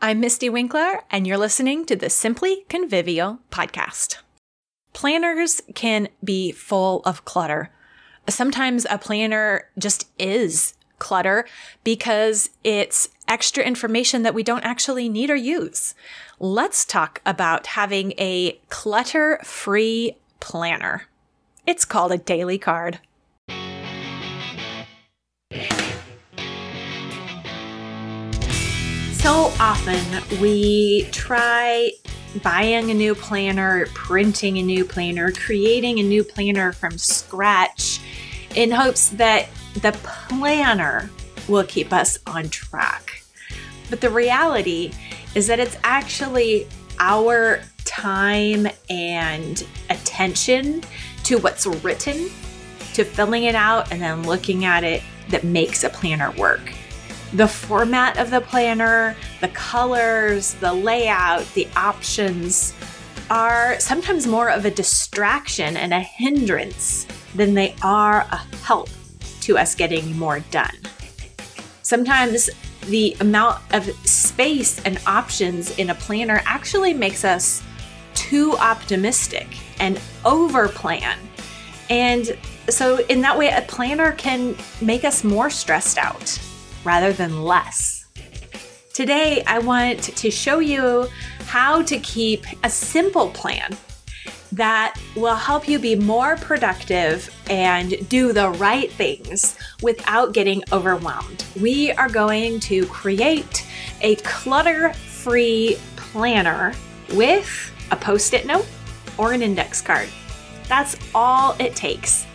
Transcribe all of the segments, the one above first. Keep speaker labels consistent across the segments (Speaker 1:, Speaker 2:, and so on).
Speaker 1: I'm Misty Winkler, and you're listening to the Simply Convivial podcast. Planners can be full of clutter. Sometimes a planner just is clutter because it's extra information that we don't actually need or use. Let's talk about having a clutter free planner. It's called a daily card. So often we try buying a new planner, printing a new planner, creating a new planner from scratch in hopes that the planner will keep us on track. But the reality is that it's actually our time and attention to what's written, to filling it out, and then looking at it that makes a planner work the format of the planner, the colors, the layout, the options are sometimes more of a distraction and a hindrance than they are a help to us getting more done. Sometimes the amount of space and options in a planner actually makes us too optimistic and over plan. And so, in that way, a planner can make us more stressed out rather than less. Today, I want to show you how to keep a simple plan that will help you be more productive and do the right things without getting overwhelmed. We are going to create a clutter free planner with a post it note or an index card. That's all it takes.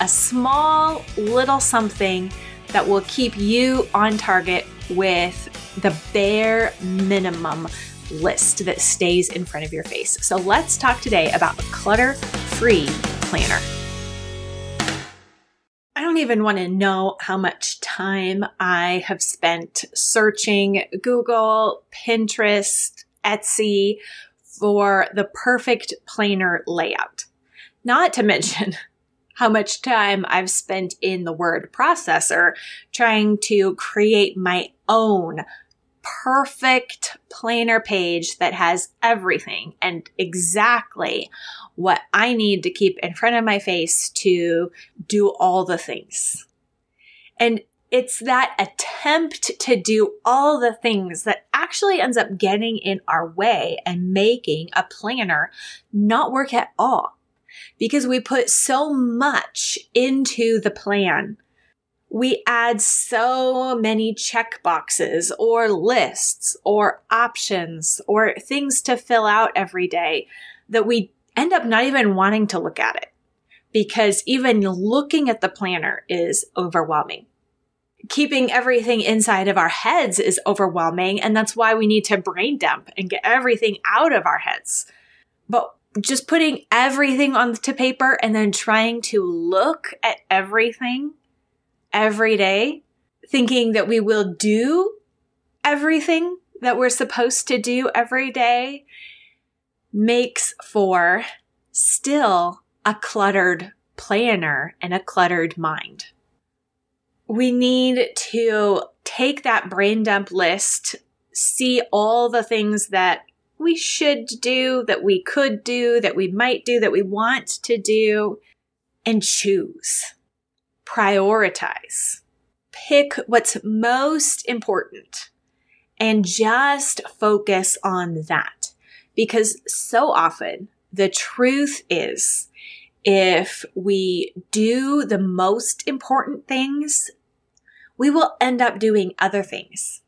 Speaker 1: A small little something that will keep you on target with the bare minimum list that stays in front of your face. So let's talk today about a clutter free planner. I don't even want to know how much time I have spent searching Google, Pinterest, Etsy for the perfect planner layout. Not to mention how much time I've spent in the word processor trying to create my own perfect planner page that has everything and exactly what I need to keep in front of my face to do all the things. And it's that attempt to do all the things that actually ends up getting in our way and making a planner not work at all because we put so much into the plan. We add so many check boxes or lists or options or things to fill out every day that we end up not even wanting to look at it because even looking at the planner is overwhelming. Keeping everything inside of our heads is overwhelming, and that's why we need to brain dump and get everything out of our heads. But just putting everything onto paper and then trying to look at everything every day, thinking that we will do everything that we're supposed to do every day makes for still a cluttered planner and a cluttered mind. We need to take that brain dump list, see all the things that we should do, that we could do, that we might do, that we want to do, and choose. Prioritize. Pick what's most important and just focus on that. Because so often the truth is if we do the most important things, we will end up doing other things.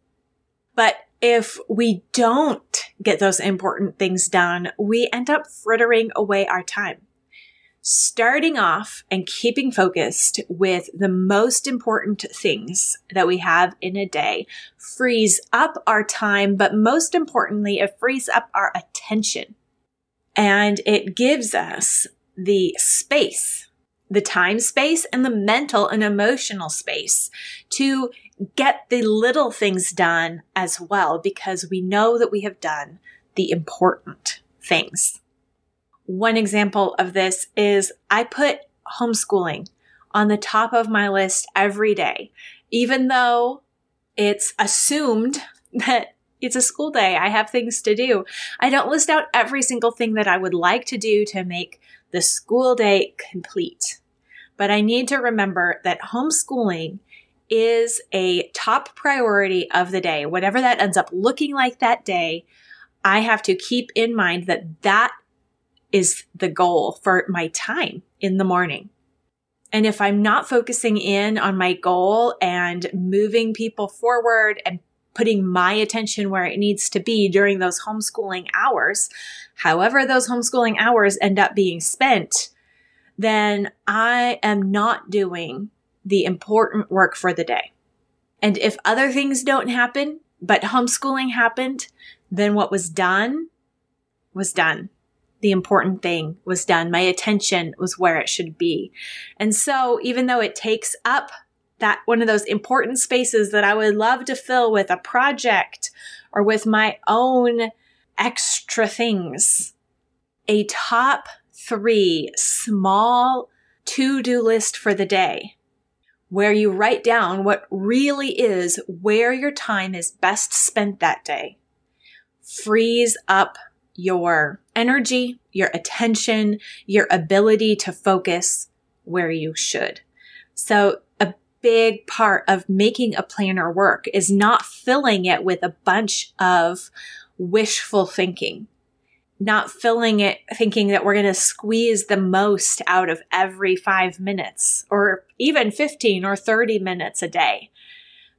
Speaker 1: But if we don't get those important things done, we end up frittering away our time. Starting off and keeping focused with the most important things that we have in a day frees up our time, but most importantly, it frees up our attention. And it gives us the space, the time space and the mental and emotional space to get the little things done as well because we know that we have done the important things. One example of this is I put homeschooling on the top of my list every day, even though it's assumed that It's a school day. I have things to do. I don't list out every single thing that I would like to do to make the school day complete. But I need to remember that homeschooling is a top priority of the day. Whatever that ends up looking like that day, I have to keep in mind that that is the goal for my time in the morning. And if I'm not focusing in on my goal and moving people forward and putting my attention where it needs to be during those homeschooling hours, however those homeschooling hours end up being spent, then I am not doing the important work for the day. And if other things don't happen, but homeschooling happened, then what was done was done. The important thing was done. My attention was where it should be. And so even though it takes up that one of those important spaces that I would love to fill with a project or with my own extra things, a top three small to do list for the day where you write down what really is where your time is best spent that day frees up your energy, your attention, your ability to focus where you should. So a big part of making a planner work is not filling it with a bunch of wishful thinking not filling it thinking that we're going to squeeze the most out of every five minutes or even 15 or 30 minutes a day,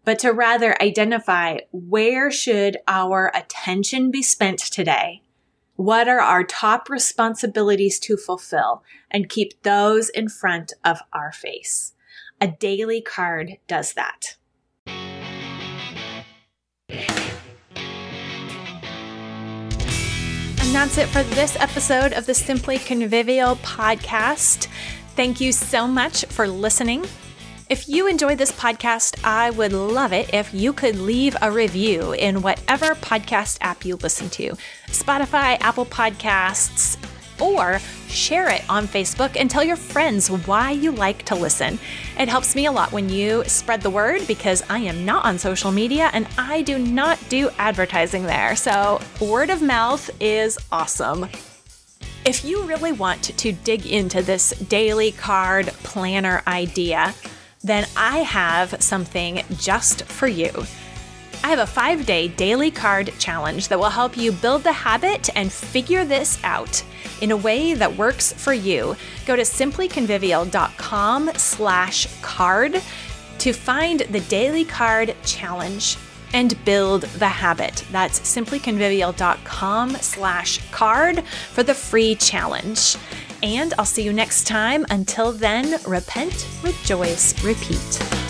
Speaker 1: but to rather identify where should our attention be spent today? What are our top responsibilities to fulfill and keep those in front of our face? A daily card does that. And that's it for this episode of the Simply Convivial podcast. Thank you so much for listening. If you enjoyed this podcast, I would love it if you could leave a review in whatever podcast app you listen to Spotify, Apple Podcasts, or share it on Facebook and tell your friends why you like to listen. It helps me a lot when you spread the word because I am not on social media and I do not do advertising there. So, word of mouth is awesome. If you really want to dig into this daily card planner idea, then I have something just for you. I have a five day daily card challenge that will help you build the habit and figure this out in a way that works for you. Go to simplyconvivial.com slash card to find the daily card challenge and build the habit. That's simplyconvivial.com slash card for the free challenge. And I'll see you next time. Until then, repent, rejoice, repeat.